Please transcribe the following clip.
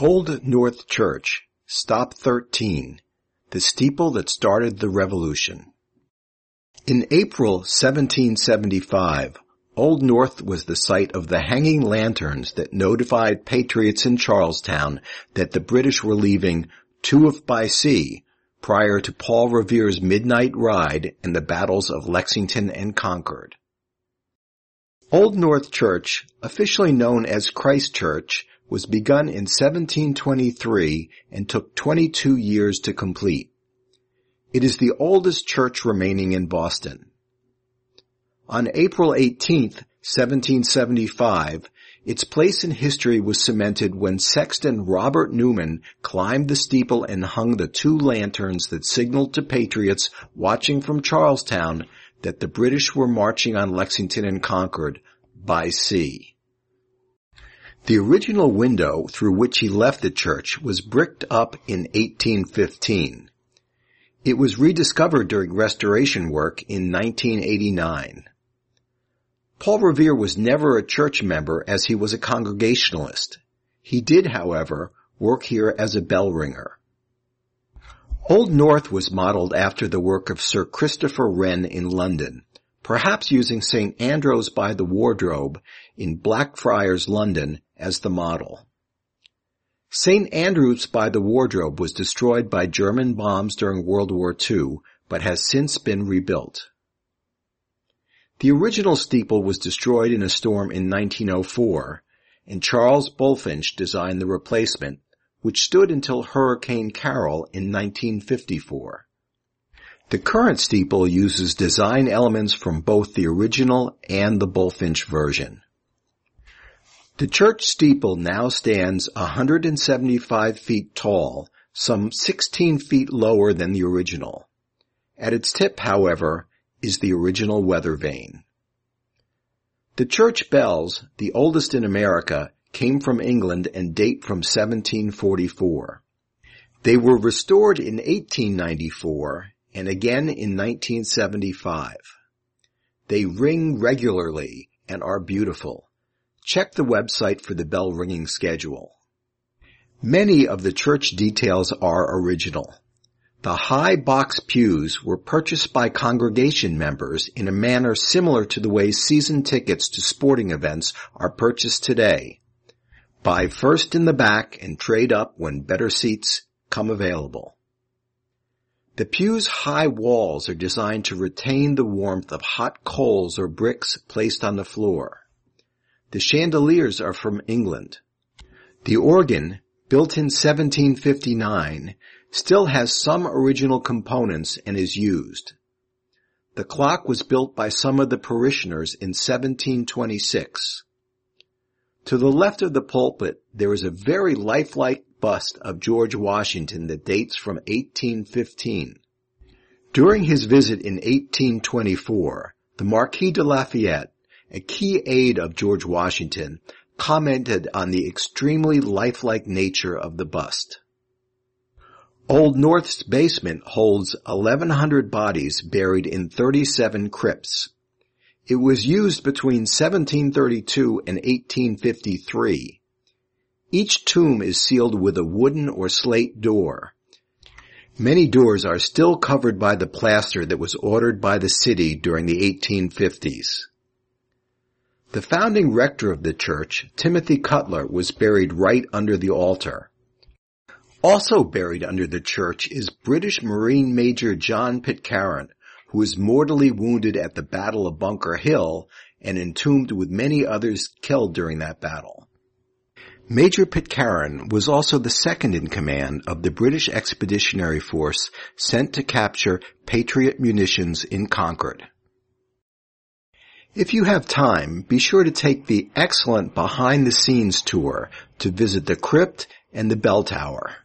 Old North Church, Stop 13, the steeple that started the revolution. In April 1775, Old North was the site of the hanging lanterns that notified patriots in Charlestown that the British were leaving to by sea prior to Paul Revere's midnight ride and the battles of Lexington and Concord. Old North Church, officially known as Christ Church, was begun in 1723 and took 22 years to complete. It is the oldest church remaining in Boston. On April 18, 1775, its place in history was cemented when sexton Robert Newman climbed the steeple and hung the two lanterns that signaled to patriots watching from Charlestown that the British were marching on Lexington and Concord by sea. The original window through which he left the church was bricked up in 1815. It was rediscovered during restoration work in 1989. Paul Revere was never a church member as he was a Congregationalist. He did, however, work here as a bell ringer. Old North was modeled after the work of Sir Christopher Wren in London, perhaps using St. Andrew's by the Wardrobe in Blackfriars, London as the model. St. Andrew's by the Wardrobe was destroyed by German bombs during World War II, but has since been rebuilt. The original steeple was destroyed in a storm in 1904, and Charles Bulfinch designed the replacement, which stood until Hurricane Carol in 1954. The current steeple uses design elements from both the original and the Bulfinch version. The church steeple now stands 175 feet tall, some 16 feet lower than the original. At its tip, however, is the original weather vane. The church bells, the oldest in America, came from England and date from 1744. They were restored in 1894 and again in 1975. They ring regularly and are beautiful. Check the website for the bell ringing schedule. Many of the church details are original. The high box pews were purchased by congregation members in a manner similar to the way season tickets to sporting events are purchased today. Buy first in the back and trade up when better seats come available. The pew's high walls are designed to retain the warmth of hot coals or bricks placed on the floor. The chandeliers are from England. The organ, built in 1759, still has some original components and is used. The clock was built by some of the parishioners in 1726. To the left of the pulpit, there is a very lifelike bust of George Washington that dates from 1815. During his visit in 1824, the Marquis de Lafayette a key aide of George Washington, commented on the extremely lifelike nature of the bust. Old North's basement holds 1100 bodies buried in 37 crypts. It was used between 1732 and 1853. Each tomb is sealed with a wooden or slate door. Many doors are still covered by the plaster that was ordered by the city during the 1850s. The founding rector of the church, Timothy Cutler, was buried right under the altar. Also buried under the church is British Marine Major John Pitcairn, who was mortally wounded at the Battle of Bunker Hill and entombed with many others killed during that battle. Major Pitcairn was also the second in command of the British Expeditionary Force sent to capture Patriot munitions in Concord. If you have time, be sure to take the excellent behind the scenes tour to visit the crypt and the bell tower.